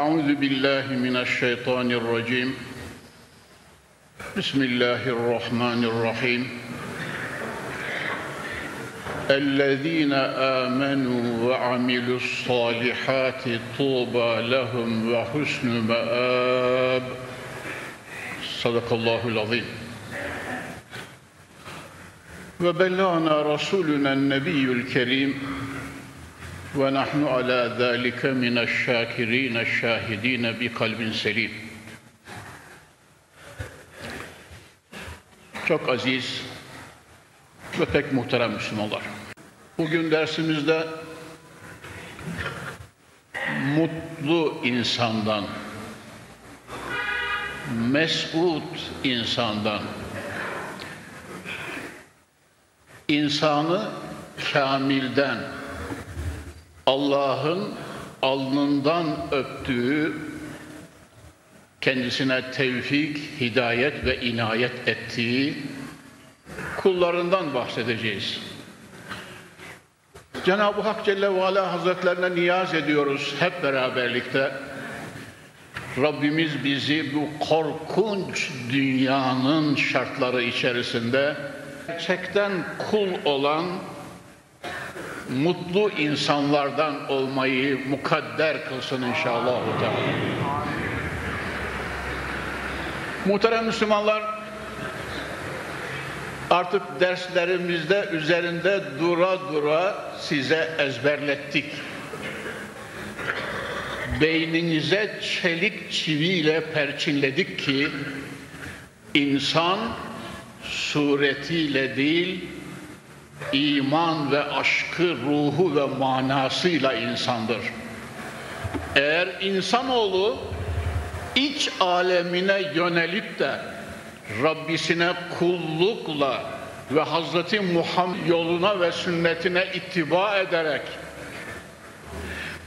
أعوذ بالله من الشيطان الرجيم بسم الله الرحمن الرحيم الذين آمنوا وعملوا الصالحات طوبى لهم وحسن مآب صدق الله العظيم وبلغنا رسولنا النبي الكريم ونحن على ذلك من الشاكرين الشاهدين بقلب selim. Çok aziz ve pek muhterem Müslümanlar. Bugün dersimizde mutlu insandan, mesut insandan, insanı kamilden, Allah'ın alnından öptüğü, kendisine tevfik, hidayet ve inayet ettiği kullarından bahsedeceğiz. Cenab-ı Hak Celle ve Ala Hazretlerine niyaz ediyoruz hep beraberlikte. Rabbimiz bizi bu korkunç dünyanın şartları içerisinde gerçekten kul olan mutlu insanlardan olmayı mukadder kılsın inşallah. Muhterem Müslümanlar, artık derslerimizde üzerinde dura dura size ezberlettik. Beyninize çelik çiviyle perçinledik ki insan suretiyle değil, iman ve aşkı, ruhu ve manasıyla insandır. Eğer insanoğlu iç alemine yönelip de Rabbisine kullukla ve Hazreti Muhammed yoluna ve sünnetine ittiba ederek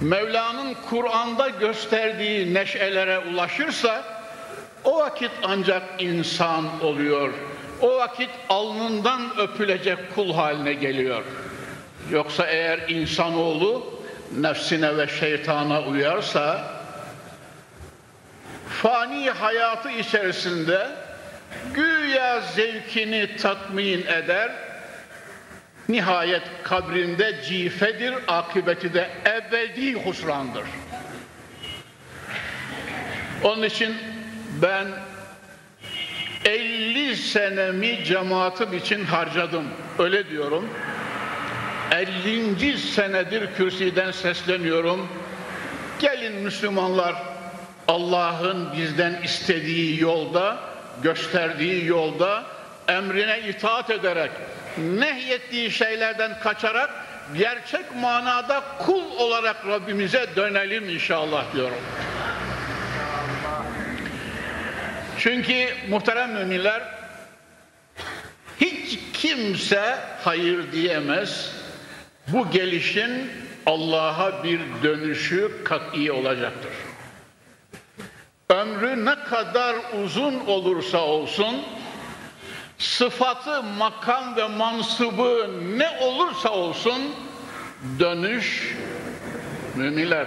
Mevla'nın Kur'an'da gösterdiği neşelere ulaşırsa o vakit ancak insan oluyor o vakit alnından öpülecek kul haline geliyor. Yoksa eğer insanoğlu nefsine ve şeytana uyarsa fani hayatı içerisinde güya zevkini tatmin eder nihayet kabrinde cifedir akıbeti de ebedi husrandır. Onun için ben 50 senemi cemaatim için harcadım. Öyle diyorum. 50. senedir kürsüden sesleniyorum. Gelin Müslümanlar Allah'ın bizden istediği yolda, gösterdiği yolda emrine itaat ederek, nehyettiği şeylerden kaçarak gerçek manada kul olarak Rabbimize dönelim inşallah diyorum. Çünkü muhterem müminler hiç kimse hayır diyemez. Bu gelişin Allah'a bir dönüşü kat'i olacaktır. Ömrü ne kadar uzun olursa olsun, sıfatı, makam ve mansubu ne olursa olsun, dönüş, müminler,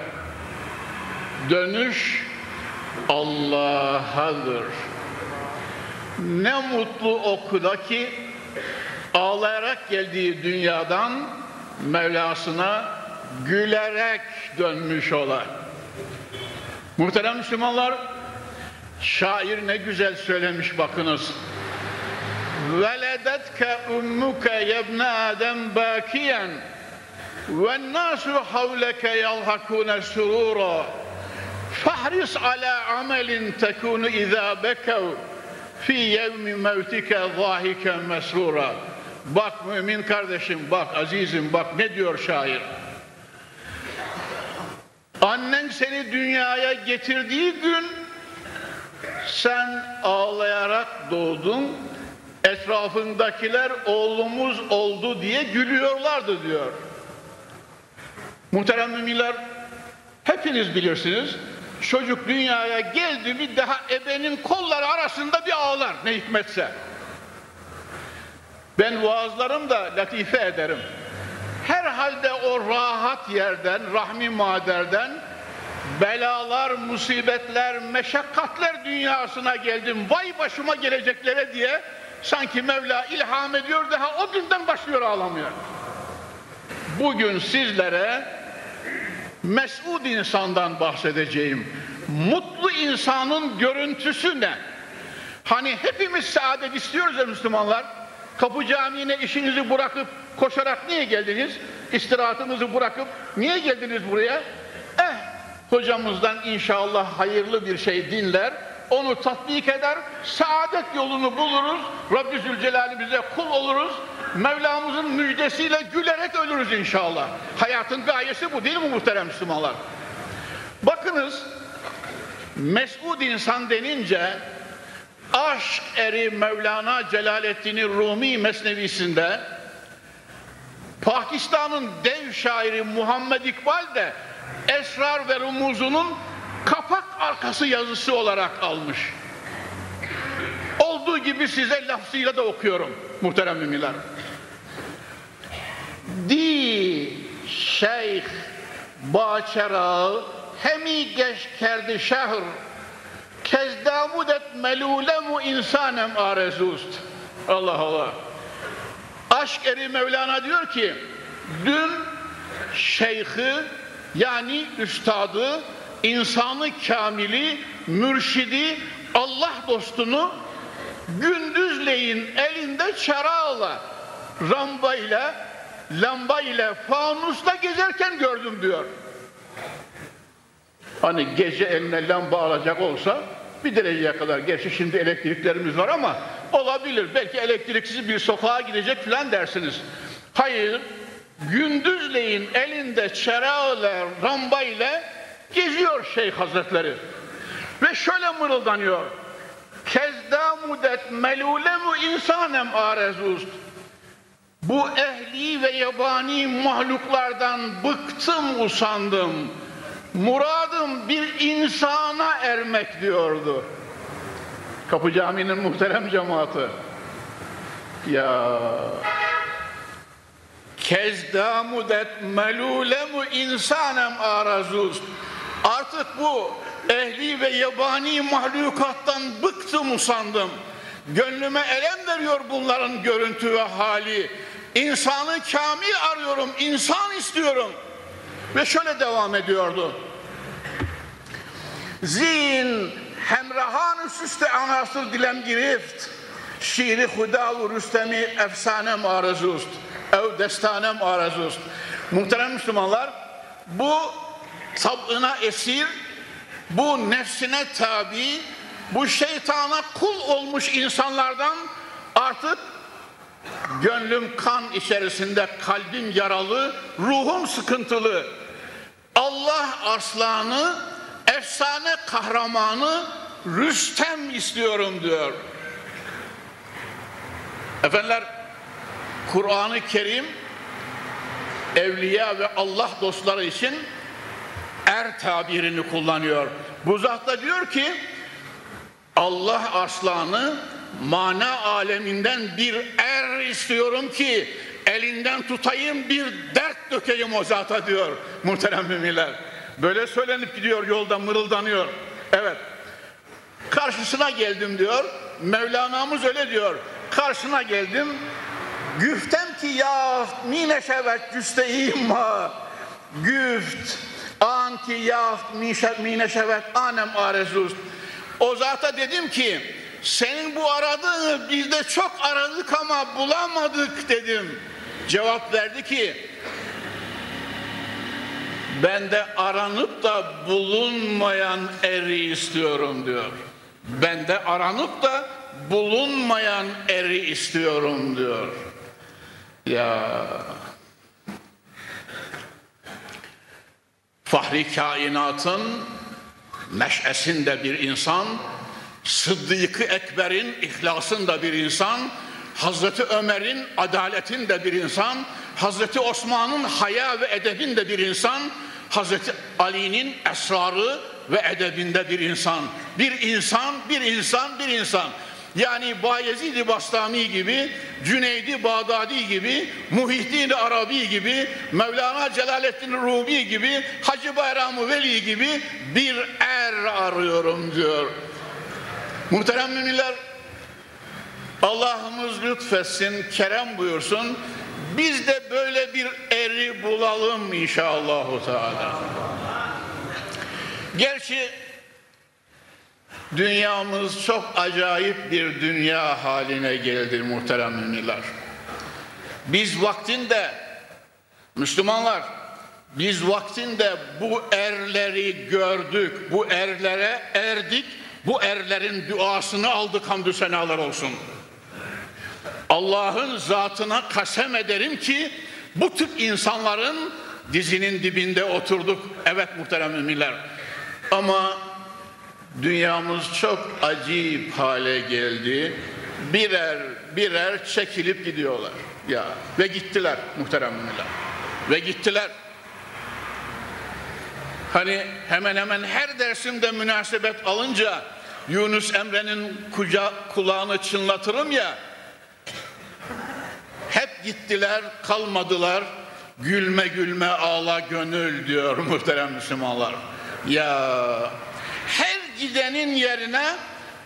dönüş Allah'adır. Ne mutlu okuda ki ağlayarak geldiği dünyadan Mevlasına gülerek dönmüş ola. Muhterem Müslümanlar, şair ne güzel söylemiş bakınız. Veledetke ummuke yebne Adem bakiyen ve nasu havleke yalhakune surura fahris ala amelin tekunu izâ bekev fi yevmi mevtike zâhiken mesrura. Bak mümin kardeşim bak azizim bak ne diyor şair. Annen seni dünyaya getirdiği gün sen ağlayarak doğdun etrafındakiler oğlumuz oldu diye gülüyorlardı diyor. Muhterem müminler hepiniz bilirsiniz Çocuk dünyaya geldi mi daha ebenin kolları arasında bir ağlar ne hikmetse. Ben vaazlarımda latife ederim. Herhalde o rahat yerden, rahmi maderden belalar, musibetler, meşakkatler dünyasına geldim. Vay başıma geleceklere diye sanki Mevla ilham ediyor daha o günden başlıyor ağlamıyor. Bugün sizlere mesud insandan bahsedeceğim. Mutlu insanın görüntüsü ne? Hani hepimiz saadet istiyoruz ya Müslümanlar. Kapı Camii'ne işinizi bırakıp koşarak niye geldiniz? İstirahatınızı bırakıp niye geldiniz buraya? Eh hocamızdan inşallah hayırlı bir şey dinler, onu tatbik eder, saadet yolunu buluruz, Rabbi Zülcelal'i bize kul oluruz, Mevlamızın müjdesiyle gülerek ölürüz inşallah. Hayatın gayesi bu değil mi muhterem Müslümanlar? Bakınız, mesud insan denince aşk eri Mevlana Celaleddin Rumi mesnevisinde Pakistan'ın dev şairi Muhammed İkbal de Esrar ve Rumuzunun kapak arkası yazısı olarak almış. Olduğu gibi size lafzıyla da okuyorum muhterem müminler. Di şeyh baçera hemi geç kerdi şehr kezdamudet melulemu insanem arezust. Allah Allah. Aşk eri Mevlana diyor ki dün şeyhi yani üstadı, insanı kamili, mürşidi, Allah dostunu gündüzleyin elinde çarağla, ramba ile, lamba ile, fanusla gezerken gördüm diyor. Hani gece eline lamba alacak olsa bir dereceye kadar, gerçi şimdi elektriklerimiz var ama olabilir. Belki elektriksiz bir sokağa gidecek filan dersiniz. Hayır, gündüzleyin elinde çerağla, ramba ile geziyor Şeyh Hazretleri. Ve şöyle mırıldanıyor. Kezda mudet melulemu insanem arezust. Bu ehli ve yabani mahluklardan bıktım usandım. Muradım bir insana ermek diyordu. Kapı Camii'nin muhterem cemaati. Ya Kezda mudet melulemu insanem arazuz. Artık bu ehli ve yabani mahlukattan bıktım usandım. Gönlüme elem veriyor bunların görüntü ve hali. İnsanı kamil arıyorum, insan istiyorum. Ve şöyle devam ediyordu. Zin hemrahan süste anasır dilem girift. Şiiri hudav rüstemi efsanem arazust ev destanem arazust. Muhterem Müslümanlar, bu tabına esir, bu nefsine tabi, bu şeytana kul olmuş insanlardan artık gönlüm kan içerisinde, kalbim yaralı, ruhum sıkıntılı. Allah aslanı, efsane kahramanı Rüstem istiyorum diyor. Efendiler Kur'an-ı Kerim evliya ve Allah dostları için er tabirini kullanıyor. Bu zat diyor ki Allah aslanı mana aleminden bir er istiyorum ki elinden tutayım bir dert dökeyim o zata diyor muhterem müminler. Böyle söylenip gidiyor yolda mırıldanıyor. Evet. Karşısına geldim diyor. Mevlana'mız öyle diyor. Karşına geldim Güftem ki ya mine şevet cüsteyim ma güft an ki ya mine şevet anem arezust o zata dedim ki senin bu aradığını biz de çok aradık ama bulamadık dedim. Cevap verdi ki ben de aranıp da bulunmayan eri istiyorum diyor. Ben de aranıp da bulunmayan eri istiyorum diyor. Ya. Fahri kainatın neşesinde bir insan, Sıddık-ı Ekber'in ihlasında bir insan, Hazreti Ömer'in adaletinde bir insan, Hazreti Osman'ın haya ve edebinde bir insan, Hazreti Ali'nin esrarı ve edebinde bir insan. Bir insan, bir insan, bir insan. Yani Bayezid-i Bastami gibi, Cüneydi Bağdadi gibi, Muhittin Arabi gibi, Mevlana Celaleddin Rumi gibi, Hacı Bayram Veli gibi bir er arıyorum diyor. Muhterem müminler, Allah'ımız lütfetsin, kerem buyursun. Biz de böyle bir eri bulalım inşallah. Teala. Gerçi dünyamız çok acayip bir dünya haline geldi muhterem müminler. Biz vaktinde Müslümanlar biz vaktinde bu erleri gördük, bu erlere erdik, bu erlerin duasını aldık hamdü senalar olsun. Allah'ın zatına kasem ederim ki bu tip insanların dizinin dibinde oturduk. Evet muhterem müminler. Ama dünyamız çok acayip hale geldi. Birer birer çekilip gidiyorlar. Ya ve gittiler muhterem müminler. Ve gittiler. Hani hemen hemen her dersimde münasebet alınca Yunus Emre'nin kuca, kulağını çınlatırım ya. Hep gittiler kalmadılar. Gülme gülme ağla gönül diyor muhterem Müslümanlar. Ya her gidenin yerine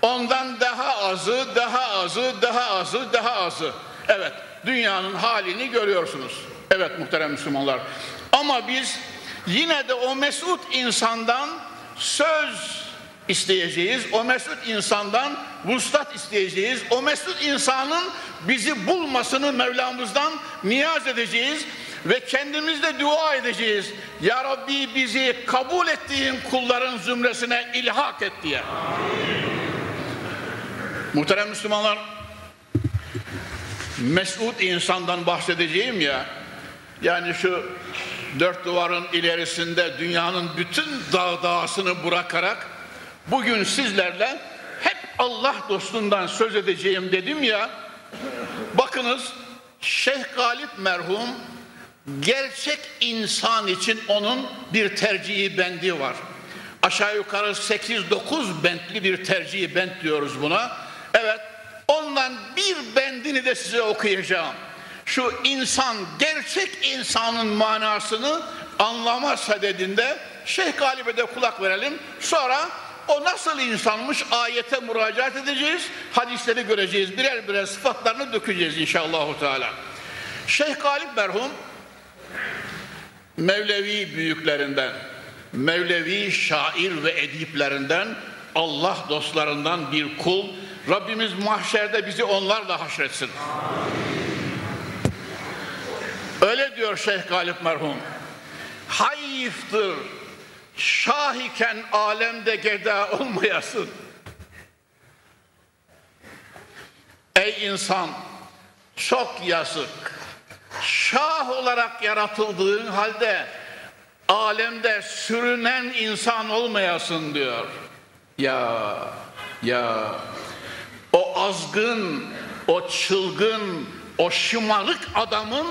ondan daha azı daha azı daha azı daha azı. Evet dünyanın halini görüyorsunuz. Evet muhterem Müslümanlar. Ama biz yine de o mesut insandan söz isteyeceğiz. O mesut insandan vuslat isteyeceğiz. O mesut insanın bizi bulmasını Mevlamızdan niyaz edeceğiz ve kendimizde dua edeceğiz. Ya Rabbi bizi kabul ettiğin kulların zümresine ilhak et diye. Muhterem Müslümanlar, mesut insandan bahsedeceğim ya, yani şu dört duvarın ilerisinde dünyanın bütün dağ dağısını bırakarak bugün sizlerle hep Allah dostundan söz edeceğim dedim ya bakınız Şeyh Galip merhum gerçek insan için onun bir tercihi bendi var. Aşağı yukarı 8-9 bentli bir tercihi bent diyoruz buna. Evet ondan bir bendini de size okuyacağım. Şu insan gerçek insanın manasını anlama sadedinde Şeyh Galip'e de kulak verelim. Sonra o nasıl insanmış ayete müracaat edeceğiz. Hadisleri göreceğiz. Birer birer sıfatlarını dökeceğiz inşallah. Teala. Şeyh Galip merhum Mevlevi büyüklerinden, Mevlevi şair ve ediplerinden, Allah dostlarından bir kul. Rabbimiz mahşerde bizi onlarla haşretsin. Öyle diyor Şeyh Galip merhum. Hayıftır şah iken alemde geda olmayasın. Ey insan çok yazık. Şah olarak yaratıldığın halde alemde sürünen insan olmayasın diyor. Ya ya o azgın, o çılgın, o şımarık adamın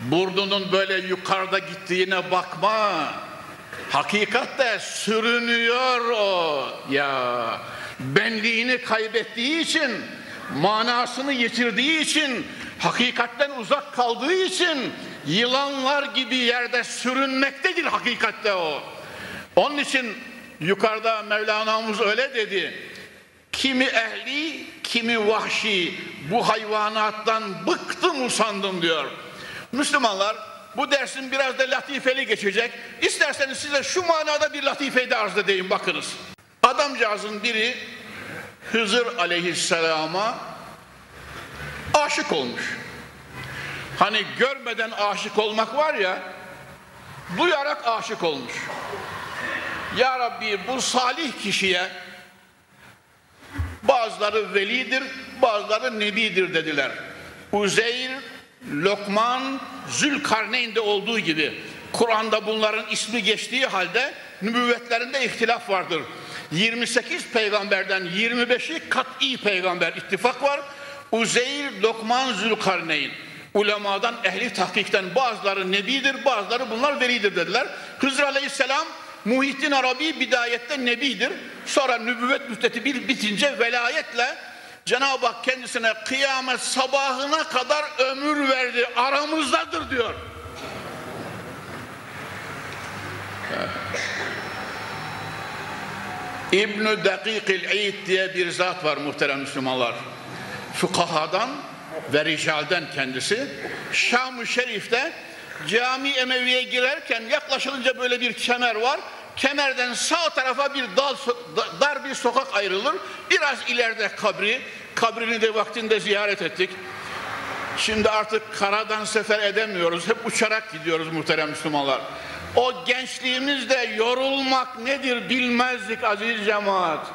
burnunun böyle yukarıda gittiğine bakma. Hakikatte sürünüyor o ya. Benliğini kaybettiği için, manasını yitirdiği için, hakikatten uzak kaldığı için yılanlar gibi yerde sürünmektedir hakikatte o. Onun için yukarıda Mevlana'mız öyle dedi. Kimi ehli, kimi vahşi bu hayvanattan bıktım usandım diyor. Müslümanlar bu dersin biraz da latifeli geçecek. İsterseniz size şu manada bir latifeyi de arz edeyim bakınız. Adamcağızın biri Hızır aleyhisselama aşık olmuş. Hani görmeden aşık olmak var ya, duyarak aşık olmuş. Ya Rabbi bu salih kişiye bazıları velidir, bazıları nebidir dediler. Uzeyr Lokman, Zülkarneyn'de olduğu gibi Kur'an'da bunların ismi geçtiği halde nübüvvetlerinde ihtilaf vardır. 28 peygamberden 25'i kat'i peygamber ittifak var. Uzeyr, Lokman, Zülkarneyn. Ulemadan, ehli tahkikten bazıları nebidir, bazıları bunlar velidir dediler. Hızır Aleyhisselam Muhittin Arabi bidayette nebidir. Sonra nübüvvet müddeti bir bitince velayetle Cenab-ı Hak kendisine kıyamet sabahına kadar ömür verdi. Aramızdadır diyor. İbn-i Dakikil diye bir zat var muhterem Müslümanlar. Fukahadan ve ricalden kendisi. Şam-ı Şerif'te cami Emevi'ye girerken yaklaşılınca böyle bir kemer var. Kemerden sağ tarafa bir dal, dar bir sokak ayrılır. Biraz ileride kabri. Kabrini de vaktinde ziyaret ettik. Şimdi artık karadan sefer edemiyoruz. Hep uçarak gidiyoruz muhterem Müslümanlar. O gençliğimizde yorulmak nedir bilmezdik aziz cemaat.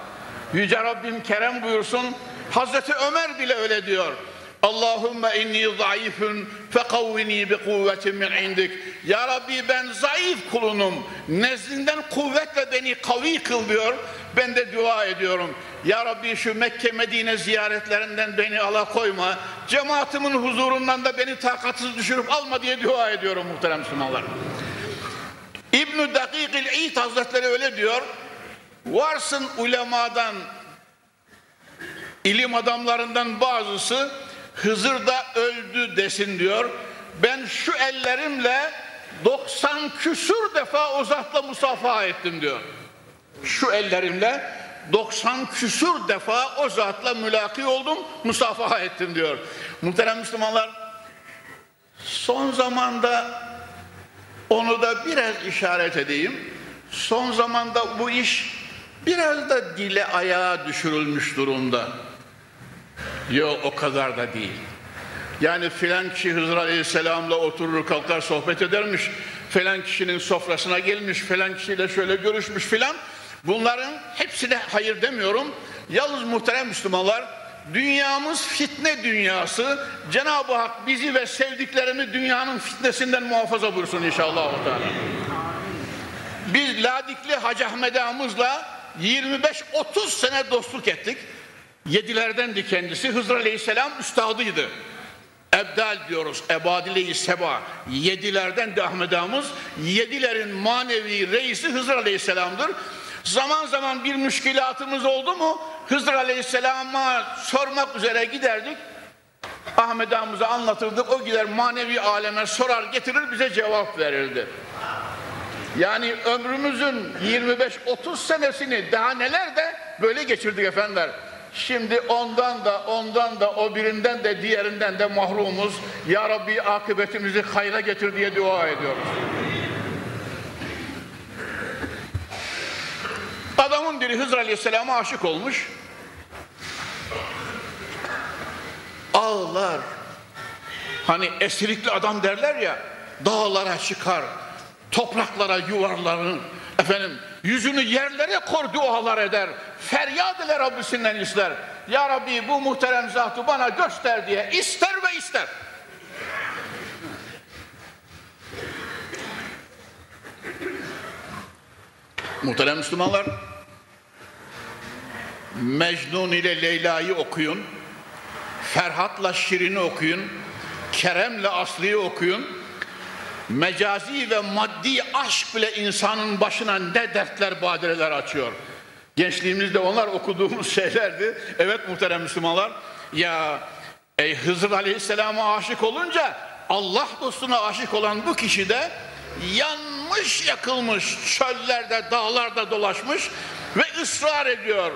Yüce Rabbim kerem buyursun. Hazreti Ömer bile öyle diyor. Allahümme inni zayıfun fekavvini bi kuvvetin min indik. Ya Rabbi ben zayıf kulunum. Nezdinden kuvvetle beni kavi kıl diyor. Ben de dua ediyorum. Ya Rabbi şu Mekke Medine ziyaretlerinden beni alakoyma. Cemaatimin huzurundan da beni takatsız düşürüp alma diye dua ediyorum muhterem Müslümanlar. İbn-i Dakikil İd Hazretleri öyle diyor. Varsın ulemadan, ilim adamlarından bazısı Hızır da öldü desin diyor. Ben şu ellerimle 90 küsur defa o zatla musafaha ettim diyor. Şu ellerimle 90 küsur defa o zatla mülaki oldum, musafaha ettim diyor. Muhterem Müslümanlar, son zamanda onu da biraz işaret edeyim. Son zamanda bu iş biraz da dile ayağa düşürülmüş durumda. Yok o kadar da değil. Yani filan kişi Hızır Aleyhisselam'la oturur kalkar sohbet edermiş. Filan kişinin sofrasına gelmiş, filan kişiyle şöyle görüşmüş filan. Bunların hepsine hayır demiyorum. Yalnız muhterem Müslümanlar dünyamız fitne dünyası. Cenab-ı Hak bizi ve sevdiklerimi dünyanın fitnesinden muhafaza buyursun inşallah. Biz Ladikli Hacı Ahmet Ağamızla 25-30 sene dostluk ettik. Yedilerdendi kendisi. Hızır Aleyhisselam üstadıydı. Ebdal diyoruz. Ebadile-i Seba. Yedilerden de Ahmet Ağamız. Yedilerin manevi reisi Hızır Aleyhisselam'dır. Zaman zaman bir müşkilatımız oldu mu Hızır Aleyhisselam'a sormak üzere giderdik. Ahmet Ağamız'a anlatırdık. O gider manevi aleme sorar getirir bize cevap verirdi. Yani ömrümüzün 25-30 senesini daha neler de böyle geçirdik efendiler. Şimdi ondan da ondan da o birinden de diğerinden de mahrumuz. Ya Rabbi akıbetimizi hayra getir diye dua ediyoruz. Adamın biri Hızır Aleyhisselam'a aşık olmuş. Ağlar. Hani esirikli adam derler ya dağlara çıkar, topraklara yuvarlanır. Efendim yüzünü yerlere kor dualar eder. Feryat ile Rabbisinden ister. Ya Rabbi bu muhterem zatı bana göster diye ister ve ister. Muhterem Müslümanlar Mecnun ile Leyla'yı okuyun. Ferhat'la Şirin'i okuyun. Kerem'le Aslı'yı okuyun. Mecazi ve maddi aşk bile insanın başına ne dertler, badireler açıyor. Gençliğimizde onlar okuduğumuz şeylerdi. Evet muhterem Müslümanlar. Ya ey Hızır Aleyhisselam'a aşık olunca Allah dostuna aşık olan bu kişi de yanmış yakılmış çöllerde dağlarda dolaşmış ve ısrar ediyor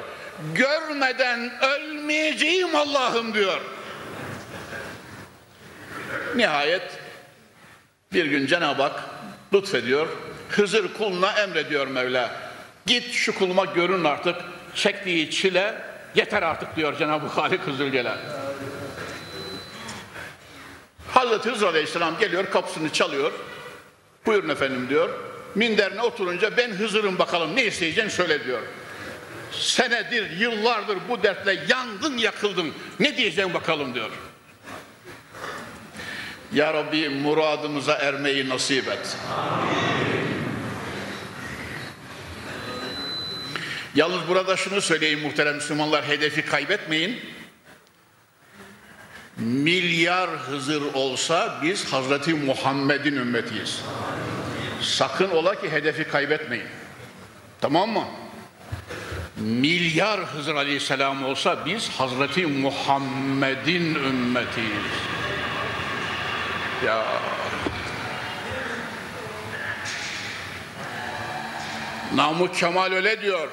görmeden ölmeyeceğim Allah'ım diyor. Nihayet bir gün Cenab-ı Hak lütfediyor. Hızır kuluna emrediyor Mevla. Git şu kuluma görün artık. Çektiği çile yeter artık diyor Cenab-ı Halik Hızır Celal. Hazreti Hızır Aleyhisselam geliyor kapısını çalıyor. Buyurun efendim diyor. Minderine oturunca ben Hızır'ım bakalım ne isteyeceksin söyle diyor senedir, yıllardır bu dertle yandın yakıldın. Ne diyeceğim bakalım diyor. Ya Rabbi muradımıza ermeyi nasip et. Yalnız burada şunu söyleyeyim muhterem Müslümanlar hedefi kaybetmeyin. Milyar Hızır olsa biz Hazreti Muhammed'in ümmetiyiz. Sakın ola ki hedefi kaybetmeyin. Tamam mı? Milyar Hızır Aleyhisselam olsa biz Hazreti Muhammed'in ümmetiyiz. Ya Namık Kemal öyle diyor.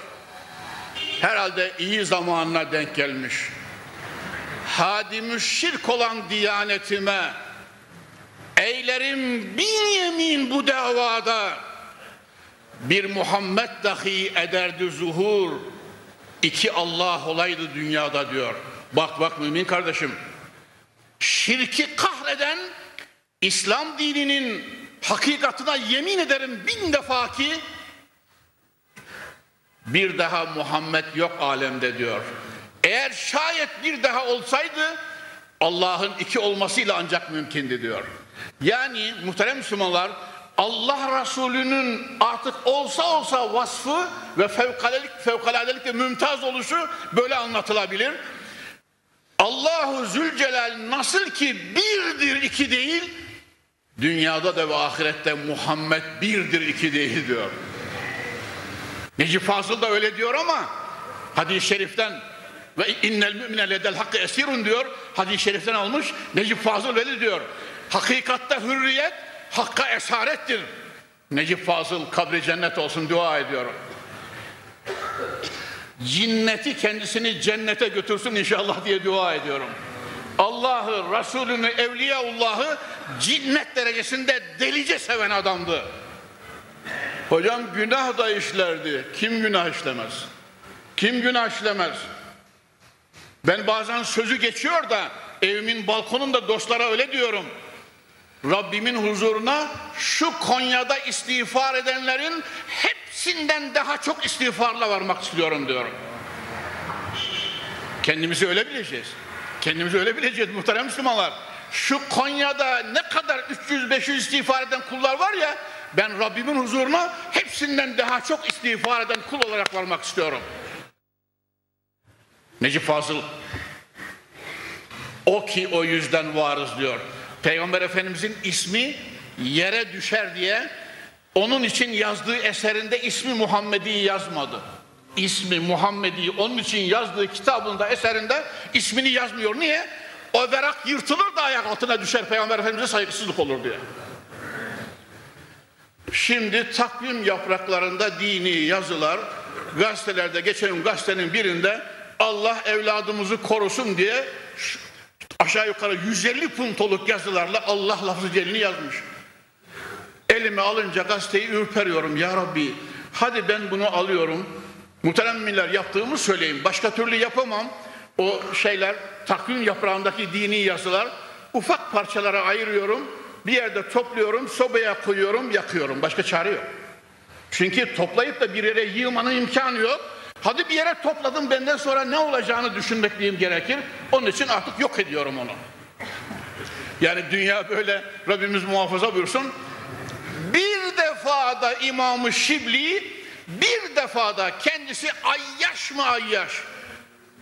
Herhalde iyi zamanına denk gelmiş. Hadimü şirk olan diyanetime eylerim bin yemin bu davada bir Muhammed dahi ederdi zuhur iki Allah olaydı dünyada diyor. Bak bak mümin kardeşim şirki kahreden İslam dininin hakikatına yemin ederim bin defa ki bir daha Muhammed yok alemde diyor. Eğer şayet bir daha olsaydı Allah'ın iki olmasıyla ancak mümkündü diyor. Yani muhterem Müslümanlar Allah Resulü'nün artık olsa olsa vasfı ve fevkaladelik, fevkaladelikle mümtaz oluşu böyle anlatılabilir. Allahu Zülcelal nasıl ki birdir iki değil, dünyada da ve ahirette Muhammed birdir iki değil diyor. Necip Fazıl da öyle diyor ama hadis-i şeriften ve innel mümine ledel hakkı esirun diyor. Hadis-i şeriften almış. Necip Fazıl öyle diyor. Hakikatte hürriyet hakka esarettir. Necip Fazıl kabri cennet olsun dua ediyorum. Cinneti kendisini cennete götürsün inşallah diye dua ediyorum. Allah'ı, Resulünü, Evliyaullah'ı cinnet derecesinde delice seven adamdı. Hocam günah da işlerdi. Kim günah işlemez? Kim günah işlemez? Ben bazen sözü geçiyor da evimin balkonunda dostlara öyle diyorum. Rabbimin huzuruna şu Konya'da istiğfar edenlerin hepsinden daha çok istiğfarla varmak istiyorum diyorum. Kendimizi öyle bileceğiz. Kendimizi öyle bileceğiz muhterem Müslümanlar. Şu Konya'da ne kadar 300-500 istiğfar eden kullar var ya ben Rabbimin huzuruna hepsinden daha çok istiğfar eden kul olarak varmak istiyorum. Necip Fazıl o ki o yüzden varız diyor. Peygamber Efendimizin ismi yere düşer diye onun için yazdığı eserinde ismi Muhammedi yazmadı. İsmi Muhammedi onun için yazdığı kitabında eserinde ismini yazmıyor. Niye? O verak yırtılır da ayak altına düşer Peygamber Efendimiz'e saygısızlık olur diye. Şimdi takvim yapraklarında dini yazılar gazetelerde geçen gazetenin birinde Allah evladımızı korusun diye aşağı yukarı 150 puntoluk yazılarla Allah lafzı celini yazmış. Elime alınca gazeteyi ürperiyorum ya Rabbi. Hadi ben bunu alıyorum. Muhteremmiler yaptığımı söyleyeyim. Başka türlü yapamam. O şeyler takvim yaprağındaki dini yazılar ufak parçalara ayırıyorum. Bir yerde topluyorum, sobaya koyuyorum, yakıyorum. Başka çare yok. Çünkü toplayıp da bir yere yığmanın imkanı yok. Hadi bir yere topladım benden sonra ne olacağını düşünmekliyim gerekir. Onun için artık yok ediyorum onu. Yani dünya böyle Rabbimiz muhafaza buyursun. Bir defada İmam-ı Şibli bir defada kendisi ayyaş mı ayyaş?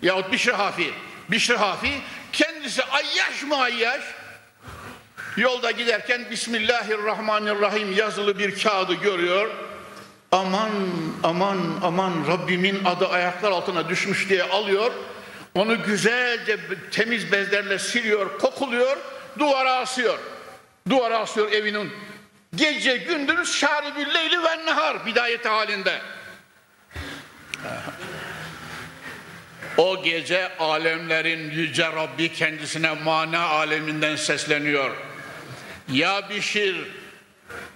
Yahut Bişri Hafi. Bişri Hafi kendisi ayyaş mı ayyaş? Yolda giderken Bismillahirrahmanirrahim yazılı bir kağıdı görüyor. Aman aman aman Rabbimin adı ayaklar altına düşmüş diye alıyor. Onu güzelce temiz bezlerle siliyor kokuluyor duvara asıyor. Duvara asıyor evinin gece gündüz şaribül leyli ve nehar bidayeti halinde. O gece alemlerin yüce Rabbi kendisine mana aleminden sesleniyor. Ya Bişir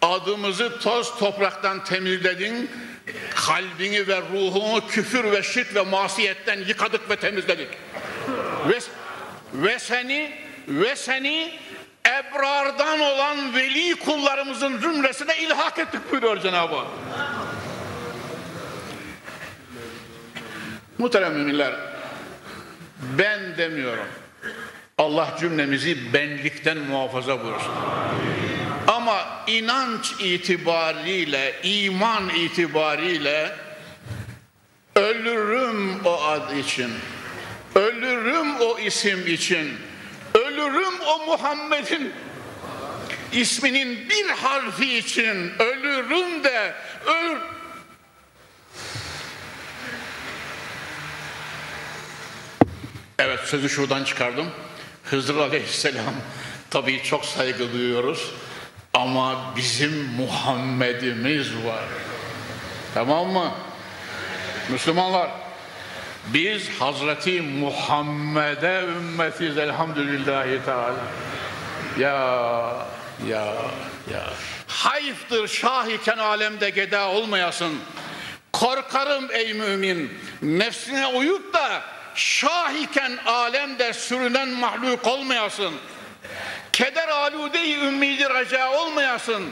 adımızı toz topraktan temizledin kalbini ve ruhunu küfür ve şirk ve masiyetten yıkadık ve temizledik. Ve, ve seni ve seni ebrardan olan veli kullarımızın zümresine ilhak ettik buyuruyor Cenab-ı Hak. Muhterem müminler, ben demiyorum. Allah cümlemizi benlikten muhafaza buyursun. Ama inanç itibariyle, iman itibariyle ölürüm o ad için, ölürüm o isim için, ölürüm o Muhammed'in isminin bir harfi için ölürüm de öl Evet sözü şuradan çıkardım. Hızır Aleyhisselam tabii çok saygı duyuyoruz ama bizim Muhammed'imiz var. Tamam mı? Müslümanlar biz Hazreti Muhammed'e ümmetiz elhamdülillahi teala. Ya ya ya. Hayıftır şah iken alemde geda olmayasın. Korkarım ey mümin nefsine uyup da şah iken alemde sürünen mahluk olmayasın. Keder alude-i ümmidi raca olmayasın.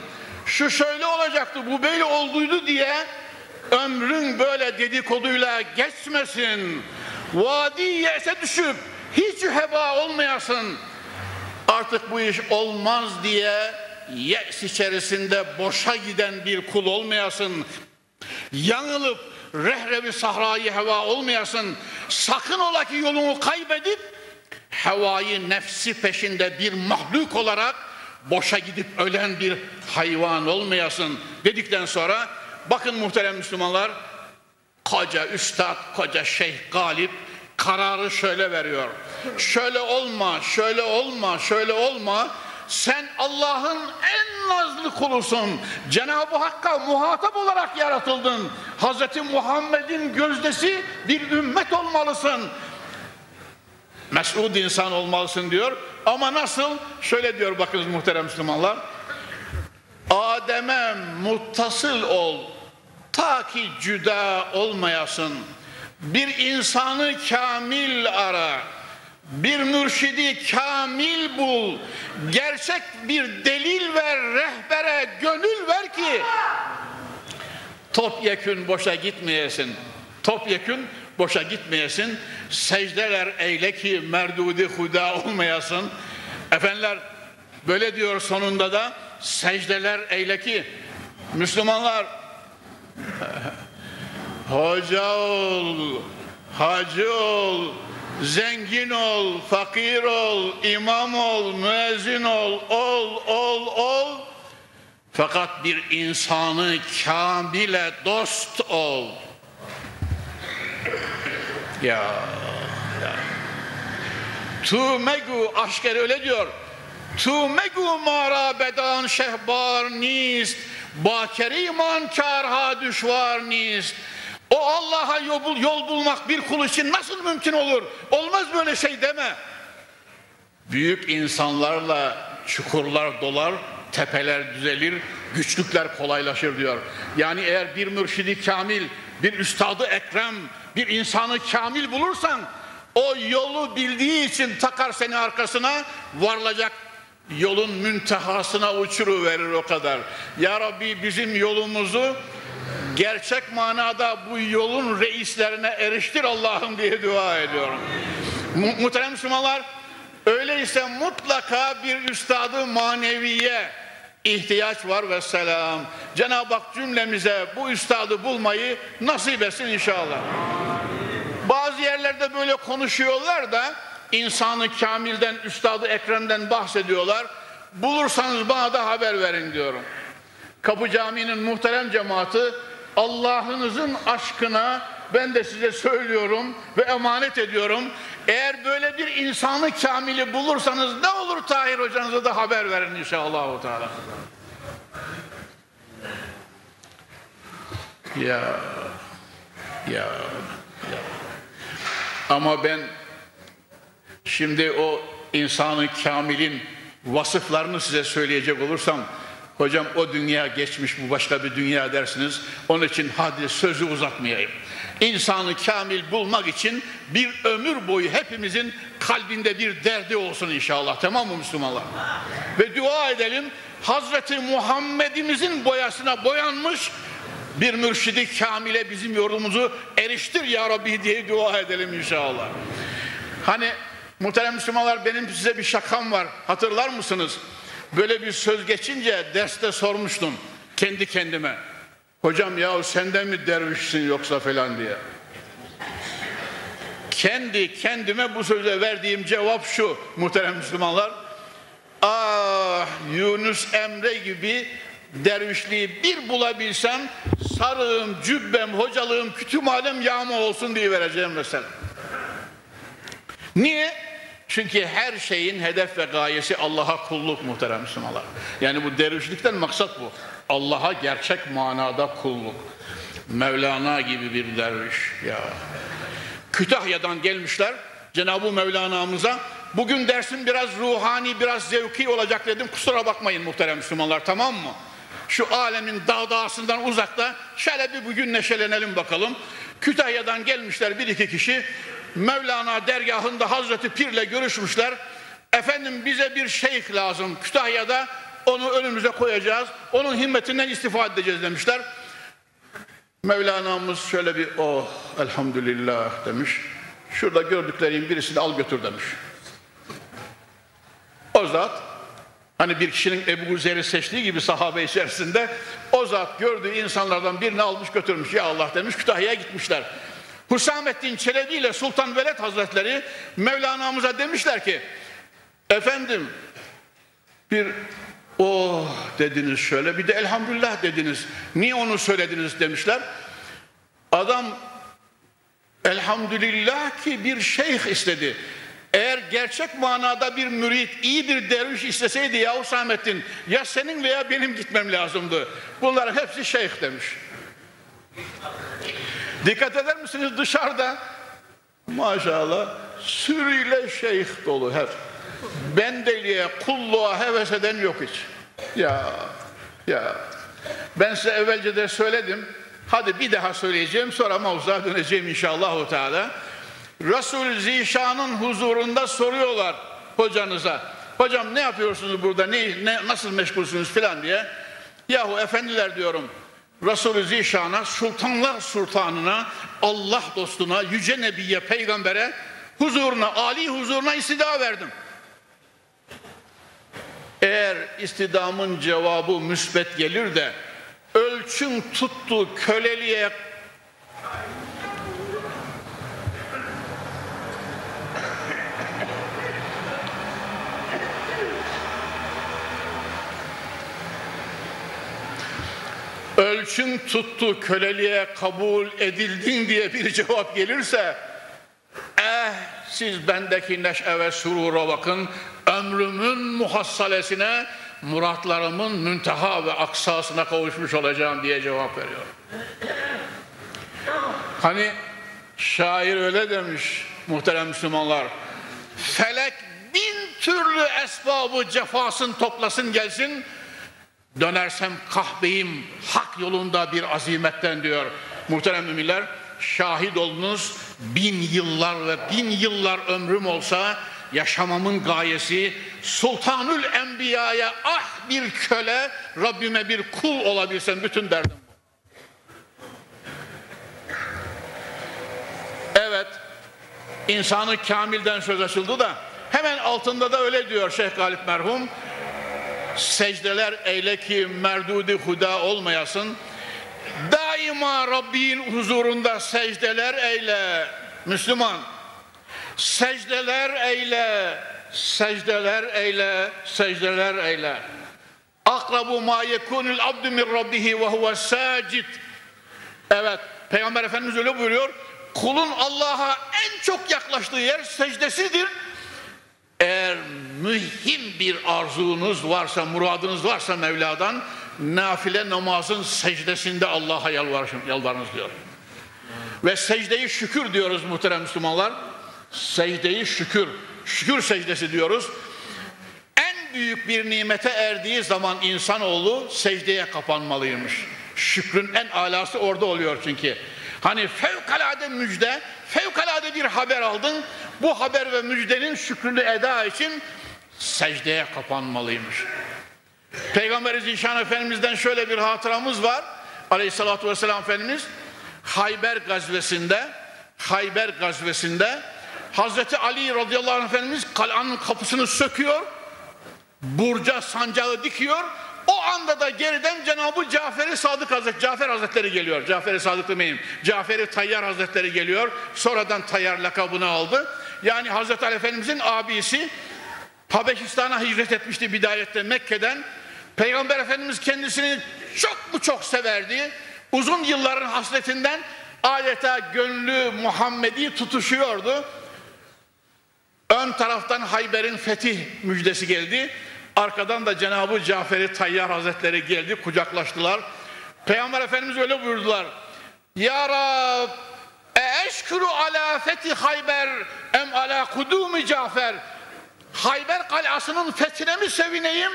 Şu şöyle olacaktı bu böyle olduydu diye ömrün böyle dedikoduyla geçmesin. Vadi yese düşüp hiç heba olmayasın. Artık bu iş olmaz diye yes içerisinde boşa giden bir kul olmayasın. Yanılıp rehrevi sahrayı heva olmayasın. Sakın ola ki yolunu kaybedip hevayı nefsi peşinde bir mahluk olarak boşa gidip ölen bir hayvan olmayasın dedikten sonra bakın muhterem Müslümanlar koca üstad, koca şeyh galip kararı şöyle veriyor. Şöyle olma, şöyle olma, şöyle olma. Sen Allah'ın en nazlı kulusun. Cenab-ı Hakk'a muhatap olarak yaratıldın. Hz. Muhammed'in gözdesi bir ümmet olmalısın. Mesud insan olmalısın diyor. Ama nasıl? Şöyle diyor bakınız muhterem Müslümanlar. Adem'e muttasıl ol. Ta ki cüda olmayasın. Bir insanı kamil ara. Bir mürşidi kamil bul. Gerçek bir delil ver, rehbere gönül ver ki topyekün boşa gitmeyesin. Topyekün boşa gitmeyesin. Secdeler eyle ki merdudi huda olmayasın. Efendiler böyle diyor sonunda da secdeler eyle ki Müslümanlar hoca ol, hacı ol, zengin ol, fakir ol, imam ol, müezzin ol, ol, ol, ol. Fakat bir insanı kamile dost ol. Ya, ya. Tu megu aşker öyle diyor. Tu megu mara bedan şehbar nist. Bakeri iman karha düşvar nist. O Allah'a yol, yol bulmak bir kul için nasıl mümkün olur? Olmaz böyle şey deme. Büyük insanlarla çukurlar dolar, tepeler düzelir, güçlükler kolaylaşır diyor. Yani eğer bir mürşidi kamil, bir üstadı ekrem, bir insanı kamil bulursan o yolu bildiği için takar seni arkasına varılacak yolun müntehasına uçuruverir o kadar. Ya Rabbi bizim yolumuzu gerçek manada bu yolun reislerine eriştir Allah'ım diye dua ediyorum. Mu muhterem Müslümanlar öyleyse mutlaka bir üstadı maneviye ihtiyaç var ve selam. Cenab-ı Hak cümlemize bu üstadı bulmayı nasip etsin inşallah. Bazı yerlerde böyle konuşuyorlar da insanı kamilden, üstadı ekremden bahsediyorlar. Bulursanız bana da haber verin diyorum. Kapı Camii'nin muhterem cemaati Allah'ınızın aşkına ben de size söylüyorum ve emanet ediyorum. Eğer böyle bir insanı kamili bulursanız ne olur Tahir hocanıza da haber verin inşallah. Teala. Ya, ya, ya. Ama ben şimdi o insanı kamilin vasıflarını size söyleyecek olursam Hocam o dünya geçmiş bu başka bir dünya dersiniz. Onun için hadi sözü uzatmayayım. İnsanı kamil bulmak için bir ömür boyu hepimizin kalbinde bir derdi olsun inşallah. Tamam mı Müslümanlar? Ve dua edelim. Hazreti Muhammed'imizin boyasına boyanmış bir mürşidi kamile bizim yolumuzu eriştir ya Rabbi diye dua edelim inşallah. Hani muhterem Müslümanlar benim size bir şakam var. Hatırlar mısınız? Böyle bir söz geçince derste sormuştum kendi kendime. Hocam ya senden mi dervişsin yoksa falan diye. Kendi kendime bu söze verdiğim cevap şu muhterem Müslümanlar. Ah Yunus Emre gibi dervişliği bir bulabilsem sarığım, cübbem, hocalığım, kütüphanem yağma olsun diye vereceğim mesela. Niye? Çünkü her şeyin hedef ve gayesi Allah'a kulluk muhterem Müslümanlar. Yani bu dervişlikten maksat bu. Allah'a gerçek manada kulluk. Mevlana gibi bir derviş ya. Kütahya'dan gelmişler Cenab-ı Mevlana'mıza. Bugün dersin biraz ruhani, biraz zevki olacak dedim. Kusura bakmayın muhterem Müslümanlar tamam mı? Şu alemin dağdağısından uzakta şöyle bir bugün neşelenelim bakalım. Kütahya'dan gelmişler bir iki kişi. Mevlana dergahında Hazreti Pir'le görüşmüşler. Efendim bize bir şeyh lazım Kütahya'da onu önümüze koyacağız. Onun himmetinden istifade edeceğiz demişler. Mevlana'mız şöyle bir oh elhamdülillah demiş. Şurada gördüklerin birisini al götür demiş. O zat hani bir kişinin Ebu Zer'i seçtiği gibi sahabe içerisinde o zat gördüğü insanlardan birini almış götürmüş. Ya Allah demiş Kütahya'ya gitmişler. Hüsamettin Çelebi ile Sultan Veled Hazretleri Mevlana'mıza demişler ki efendim bir oh dediniz şöyle bir de elhamdülillah dediniz. Niye onu söylediniz demişler. Adam elhamdülillah ki bir şeyh istedi. Eğer gerçek manada bir mürit, iyi bir derviş isteseydi ya Hüsamettin ya senin veya benim gitmem lazımdı. Bunların hepsi şeyh demiş. Dikkat eder misiniz dışarıda? Maşallah sürüyle şeyh dolu hep. Bendeliğe, kulluğa heves eden yok hiç. Ya, ya. Ben size evvelce de söyledim. Hadi bir daha söyleyeceğim sonra mavzuğa döneceğim inşallah. Teala. Resul Zişan'ın huzurunda soruyorlar hocanıza. Hocam ne yapıyorsunuz burada, ne, ne, nasıl meşgulsünüz filan diye. Yahu efendiler diyorum, Resulü Zişan'a, sultanlar sultanına, Allah dostuna, yüce nebiye, peygambere huzuruna, Ali huzuruna istida verdim. Eğer istidamın cevabı müsbet gelir de ölçüm tuttu köleliğe ölçün tuttu köleliğe kabul edildin diye bir cevap gelirse eh siz bendeki neşe ve surura bakın ömrümün muhassalesine muratlarımın münteha ve aksasına kavuşmuş olacağım diye cevap veriyor. Hani şair öyle demiş muhterem Müslümanlar felek bin türlü esbabı cefasın toplasın gelsin Dönersem kahbeyim hak yolunda bir azimetten diyor. Muhterem müminler şahit olunuz bin yıllar ve bin yıllar ömrüm olsa yaşamamın gayesi Sultanül Enbiya'ya ah bir köle Rabbime bir kul olabilsem bütün derdim bu. Evet insanı kamilden söz açıldı da hemen altında da öyle diyor Şeyh Galip merhum secdeler eyle ki merdudi huda olmayasın. Daima Rabbin huzurunda secdeler eyle. Müslüman. Secdeler eyle. Secdeler eyle. Secdeler eyle. Akrabu ma yekunul abdu min rabbihi ve huve sacid. Evet. Peygamber Efendimiz öyle buyuruyor. Kulun Allah'a en çok yaklaştığı yer secdesidir. Mühim bir arzunuz varsa, muradınız varsa Mevla'dan nafile namazın secdesinde Allah'a yalvarınız diyor. Ve secdeyi şükür diyoruz muhterem Müslümanlar. Secdeyi şükür, şükür secdesi diyoruz. En büyük bir nimete erdiği zaman insanoğlu secdeye kapanmalıymış. Şükrün en alası orada oluyor çünkü. Hani fevkalade müjde, fevkalade bir haber aldın. Bu haber ve müjdenin şükrünü eda için secdeye kapanmalıymış. Peygamber Zişan Efendimiz'den şöyle bir hatıramız var. Aleyhissalatü vesselam Efendimiz Hayber gazvesinde Hayber gazvesinde Hazreti Ali radıyallahu anh Efendimiz kalanın kapısını söküyor burca sancağı dikiyor o anda da geriden Cenab-ı Cafer-i Sadık Hazretleri, Cafer Hazretleri geliyor. Cafer-i Sadık demeyin. Cafer-i Tayyar Hazretleri geliyor. Sonradan Tayyar lakabını aldı. Yani Hazreti Ali Efendimizin abisi Habeşistan'a hicret etmişti bidayette Mekke'den. Peygamber Efendimiz kendisini çok mu çok severdi. Uzun yılların hasretinden adeta gönlü Muhammedi tutuşuyordu. Ön taraftan Hayber'in fetih müjdesi geldi. Arkadan da Cenab-ı Cafer-i Tayyar Hazretleri geldi, kucaklaştılar. Peygamber Efendimiz öyle buyurdular. Ya Rab, e eşkuru ala fethi Hayber em ala kudumi Cafer. Hayber kalasının fethine mi sevineyim?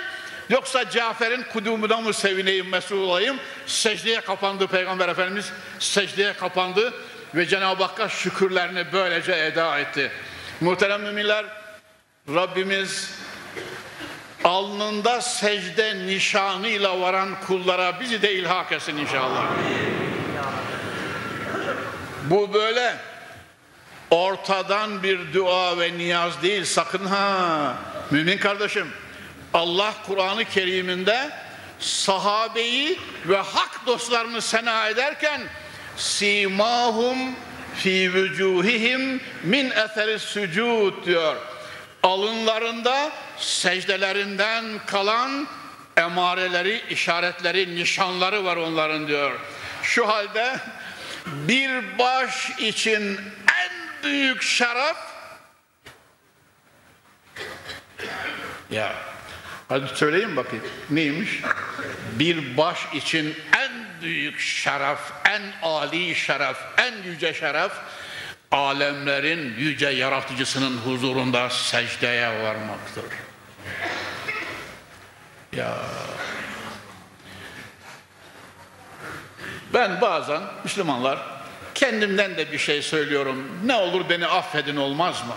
Yoksa Cafer'in kudumuna mı sevineyim, mesul olayım? Secdeye kapandı Peygamber Efendimiz, secdeye kapandı ve Cenab-ı Hakk'a şükürlerini böylece eda etti. Muhterem müminler, Rabbimiz alnında secde nişanıyla varan kullara bizi de ilhak etsin inşallah. Bu böyle ortadan bir dua ve niyaz değil sakın ha mümin kardeşim Allah Kur'an-ı Kerim'inde sahabeyi ve hak dostlarını sena ederken simahum fi vücuhihim min eseri sücud diyor. Alınlarında secdelerinden kalan emareleri, işaretleri, nişanları var onların diyor. Şu halde bir baş için büyük şeref ya hadi söyleyin bakayım neymiş? Bir baş için en büyük şeref en âli şeref en yüce şeref alemlerin yüce yaratıcısının huzurunda secdeye varmaktır. Ya. Ben bazen Müslümanlar kendimden de bir şey söylüyorum. Ne olur beni affedin olmaz mı?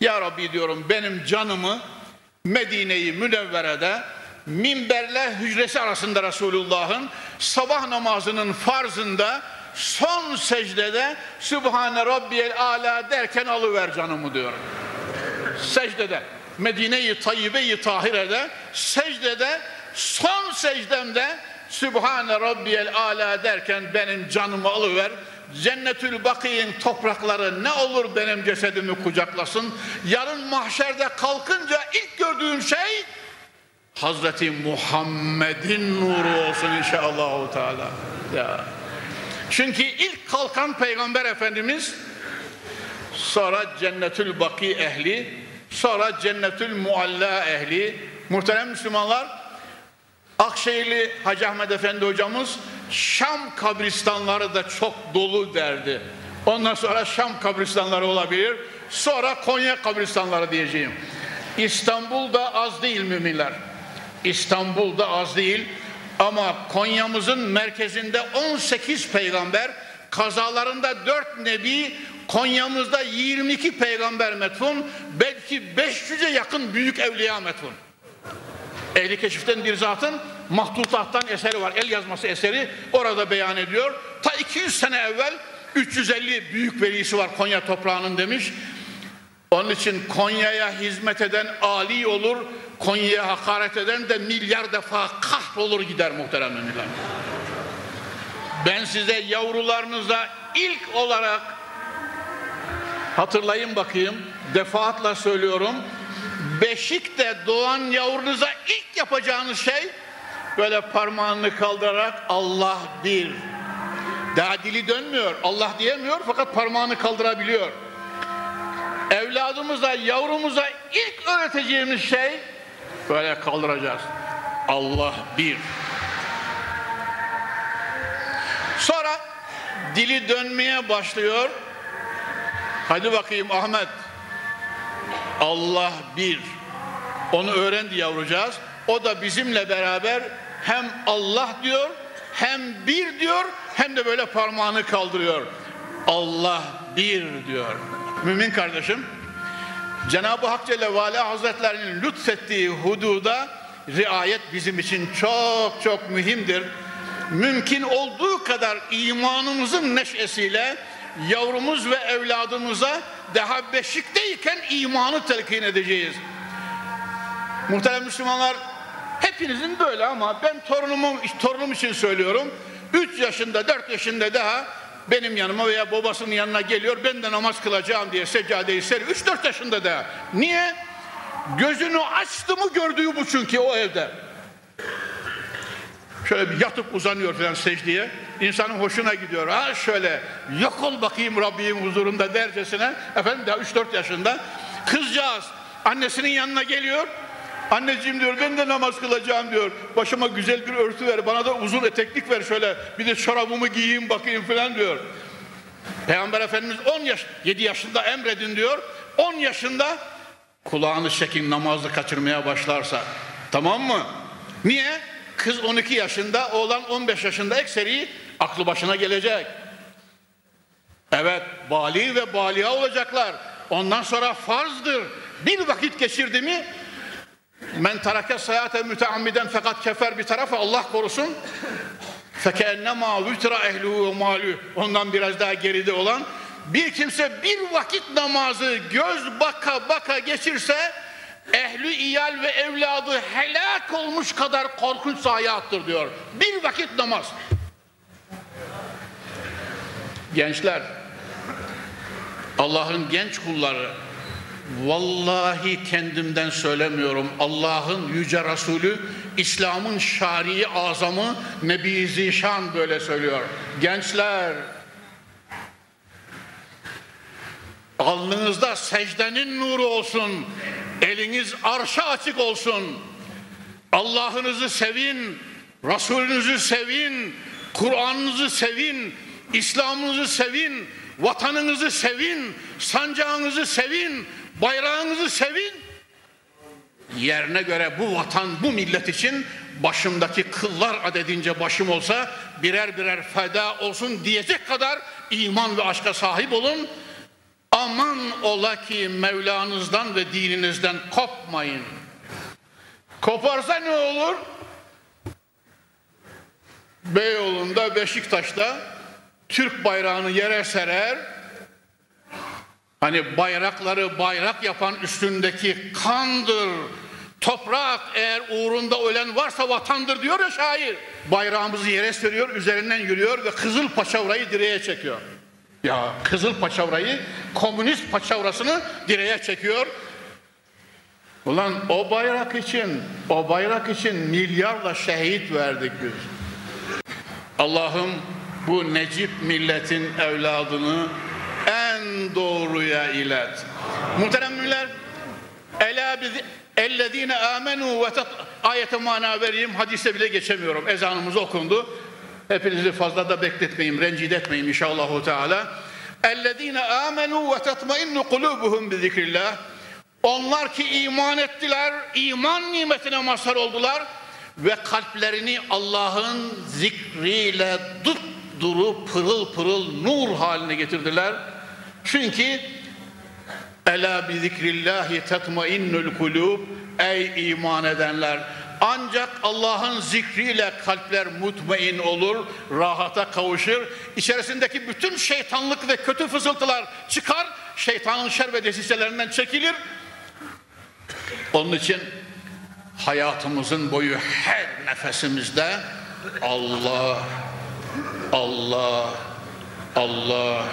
Ya Rabbi diyorum benim canımı Medine-i Münevvere'de minberle hücresi arasında Resulullah'ın sabah namazının farzında son secdede Sübhane Rabbiyel Ala derken alıver canımı diyorum. Secdede. Medine-i Tayyibe-i Tahire'de secdede son secdemde Sübhane Rabbiyel Ala derken benim canımı alıver. Cennetül Baki'nin toprakları ne olur benim cesedimi kucaklasın. Yarın mahşerde kalkınca ilk gördüğüm şey Hazreti Muhammed'in nuru olsun inşallah. Teala. Ya. Çünkü ilk kalkan Peygamber Efendimiz sonra Cennetül Baki ehli sonra Cennetül Mualla ehli muhterem Müslümanlar Akşehirli Hacı Ahmet Efendi hocamız Şam kabristanları da çok dolu derdi. Ondan sonra Şam kabristanları olabilir. Sonra Konya kabristanları diyeceğim. İstanbul'da az değil müminler. İstanbul'da az değil. Ama Konya'mızın merkezinde 18 peygamber, kazalarında 4 nebi, Konya'mızda 22 peygamber metfun, belki 500'e yakın büyük evliya metfun. Ehli keşiften bir zatın mahtutattan eseri var. El yazması eseri orada beyan ediyor. Ta 200 sene evvel 350 büyük velisi var Konya toprağının demiş. Onun için Konya'ya hizmet eden Ali olur, Konya'ya hakaret eden de milyar defa kahrolur gider muhterem müminler. Ben size yavrularınıza ilk olarak hatırlayın bakayım, defaatla söylüyorum. Beşikte doğan yavrunuza ilk yapacağınız şey böyle parmağını kaldırarak Allah bir. Daha dili dönmüyor. Allah diyemiyor fakat parmağını kaldırabiliyor. Evladımıza, yavrumuza ilk öğreteceğimiz şey böyle kaldıracağız. Allah bir. Sonra dili dönmeye başlıyor. Hadi bakayım Ahmet. Allah bir. Onu öğrendi yavrucağız. O da bizimle beraber hem Allah diyor, hem bir diyor, hem de böyle parmağını kaldırıyor. Allah bir diyor. Mümin kardeşim, Cenab-ı Hak Celle ve Hazretlerinin lütfettiği hududa riayet bizim için çok çok mühimdir. Mümkün olduğu kadar imanımızın neşesiyle yavrumuz ve evladımıza daha beşikteyken imanı telkin edeceğiz. Muhterem Müslümanlar hepinizin böyle ama ben torunumu, torunum için söylüyorum. 3 yaşında 4 yaşında daha benim yanıma veya babasının yanına geliyor ben de namaz kılacağım diye seccadeyi seriyor. 3-4 yaşında da. Niye? Gözünü açtı mı gördüğü bu çünkü o evde. Şöyle bir yatıp uzanıyor falan secdeye. İnsanın hoşuna gidiyor. Ha şöyle yok ol bakayım Rabbim huzurunda dercesine. Efendim daha 3-4 yaşında. Kızcağız annesinin yanına geliyor. Anneciğim diyor ben de namaz kılacağım diyor. Başıma güzel bir örtü ver. Bana da uzun eteklik ver şöyle. Bir de çorabımı giyeyim bakayım falan diyor. Peygamber Efendimiz 10 yaş 7 yaşında emredin diyor. 10 yaşında kulağını çekin namazı kaçırmaya başlarsa. Tamam mı? Niye? Kız 12 yaşında, oğlan 15 yaşında ekseri aklı başına gelecek. Evet, bali ve baliha olacaklar. Ondan sonra farzdır. Bir vakit geçirdi mi men terake sayate müteammiden fakat kefer bir tarafa Allah korusun. Fekennema vütra ehluhu ve malü. Ondan biraz daha geride olan bir kimse bir vakit namazı göz baka baka geçirse ehli iyal ve evladı helak olmuş kadar korkunç zayiattır diyor. Bir vakit namaz. Gençler, Allah'ın genç kulları, vallahi kendimden söylemiyorum. Allah'ın yüce Resulü, İslam'ın şarii azamı Nebi Zişan böyle söylüyor. Gençler, alnınızda secdenin nuru olsun, eliniz arşa açık olsun. Allah'ınızı sevin, Resulünüzü sevin, Kur'an'ınızı sevin, İslam'ınızı sevin, vatanınızı sevin, sancağınızı sevin, bayrağınızı sevin. Yerine göre bu vatan, bu millet için başımdaki kıllar adedince başım olsa birer birer feda olsun diyecek kadar iman ve aşka sahip olun. Aman ola ki Mevlanızdan ve dininizden kopmayın. Koparsa ne olur? Beyoğlu'nda, Beşiktaş'ta Türk bayrağını yere serer. Hani bayrakları bayrak yapan üstündeki kandır. Toprak eğer uğrunda ölen varsa vatandır diyor ya şair. Bayrağımızı yere seriyor, üzerinden yürüyor ve kızıl paçavrayı direğe çekiyor. Ya kızıl paçavrayı, komünist paçavrasını direğe çekiyor. Ulan o bayrak için, o bayrak için milyarla şehit verdik biz. Allah'ım bu Necip milletin evladını en doğruya ilet. Muhteremler, Ela ellezine amenu ve ayete mana vereyim hadise bile geçemiyorum. Ezanımız okundu. Hepinizi fazla da bekletmeyeyim, rencide etmeyeyim inşallah Teala. Ellezine amenu ve tatmainnu kulubuhum bi zikrillah. Onlar ki iman ettiler, iman nimetine mazhar oldular ve kalplerini Allah'ın zikriyle dut duru pırıl pırıl nur haline getirdiler. Çünkü Ela bi zikrillahi tetmainnul kulub Ey iman edenler ancak Allah'ın zikriyle kalpler mutmain olur, rahata kavuşur. İçerisindeki bütün şeytanlık ve kötü fısıltılar çıkar, şeytanın şer ve desiselerinden çekilir. Onun için hayatımızın boyu her nefesimizde Allah, Allah, Allah,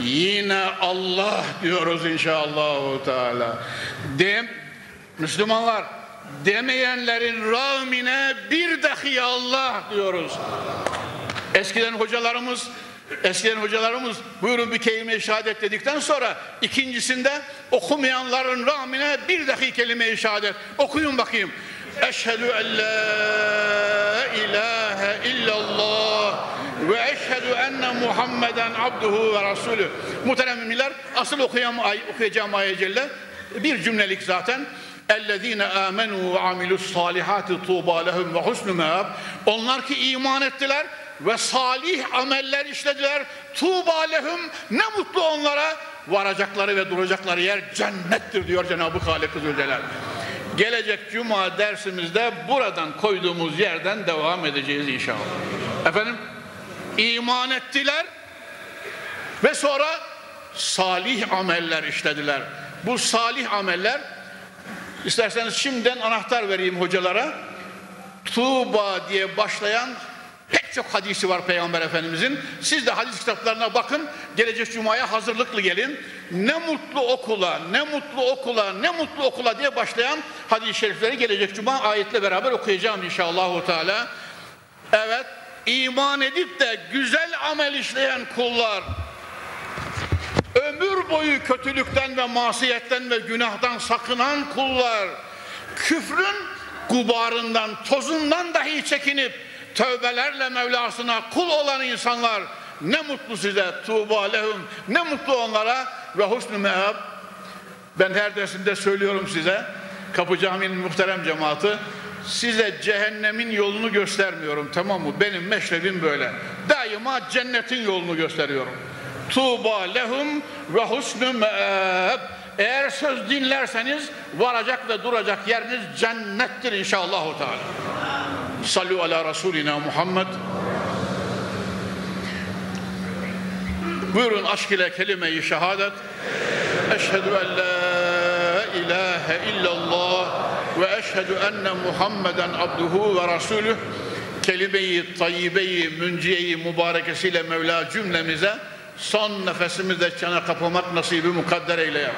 yine Allah diyoruz inşallah. Teala. Dem, Müslümanlar demeyenlerin rağmine bir dahi Allah diyoruz. Eskiden hocalarımız Eskiden hocalarımız buyurun bir kelime-i şehadet dedikten sonra ikincisinde okumayanların rağmine bir dahi kelime-i şehadet okuyun bakayım. Eşhedü en la ilahe illallah ve eşhedü enne Muhammeden abduhu ve rasulü. Muhterem asıl okuyacağım, okuyacağım ayet celle bir cümlelik zaten. اَلَّذ۪ينَ آمَنُوا وَعَمِلُوا الصَّالِحَاتِ طُوبَى لَهُمْ وَحُسْنُ مَابٍ Onlar ki iman ettiler ve salih ameller işlediler. Tuğba lehum ne mutlu onlara varacakları ve duracakları yer cennettir diyor Cenab-ı Halik Zülcelal. Gelecek cuma dersimizde buradan koyduğumuz yerden devam edeceğiz inşallah. Efendim iman ettiler ve sonra salih ameller işlediler. Bu salih ameller isterseniz şimdiden anahtar vereyim hocalara. Tuğba diye başlayan Pek çok hadisi var Peygamber Efendimizin. Siz de hadis kitaplarına bakın. Gelecek Cuma'ya hazırlıklı gelin. Ne mutlu okula, ne mutlu okula, ne mutlu okula diye başlayan hadis-i şerifleri gelecek Cuma ayetle beraber okuyacağım inşallah. Teala. Evet, iman edip de güzel amel işleyen kullar ömür boyu kötülükten ve masiyetten ve günahtan sakınan kullar, küfrün gubarından, tozundan dahi çekinip tövbelerle Mevlasına kul olan insanlar ne mutlu size tuğba lehum. Ne mutlu onlara ve husnü meab. Ben her dersinde söylüyorum size Kapı Camii'nin muhterem cemaati size cehennemin yolunu göstermiyorum tamam mı? Benim meşrebim böyle. Daima cennetin yolunu gösteriyorum. Tuğba lehum ve husnü meab. Eğer söz dinlerseniz varacak ve duracak yeriniz cennettir inşallah. Teala. Sallu ala Resulina Muhammed. Buyurun aşk ile kelime-i şehadet. Eşhedü en la ilahe illallah ve eşhedü enne Muhammeden abduhu ve rasulüh. Kelime-i tayyibe-i münciye-i mübarekesiyle Mevla cümlemize son nefesimizde çana kapamak nasibi mukadder eyle.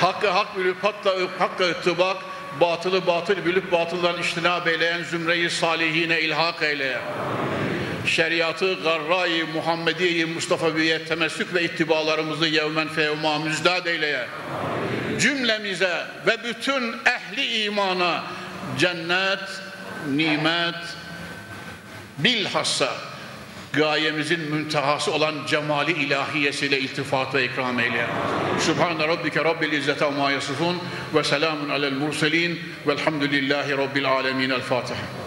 Hakkı hak bilip hakla, hakla ıttibak, batılı batıl bilip batıldan iştinab eyleyen zümreyi salihine ilhak eyle. Şeriatı garra-i Muhammediye-i Mustafa'biye temessük ve ittibalarımızı yevmen fevma müzdad eyleye. Cümlemize ve bütün ehli imana cennet, nimet, bilhassa gayemizin müntehası olan cemali ilahiyesiyle iltifat ve ikram eyle. Subhane rabbike rabbil izzete amma yasifun ve selamun alel murselin velhamdülillahi rabbil alemin. El Fatiha.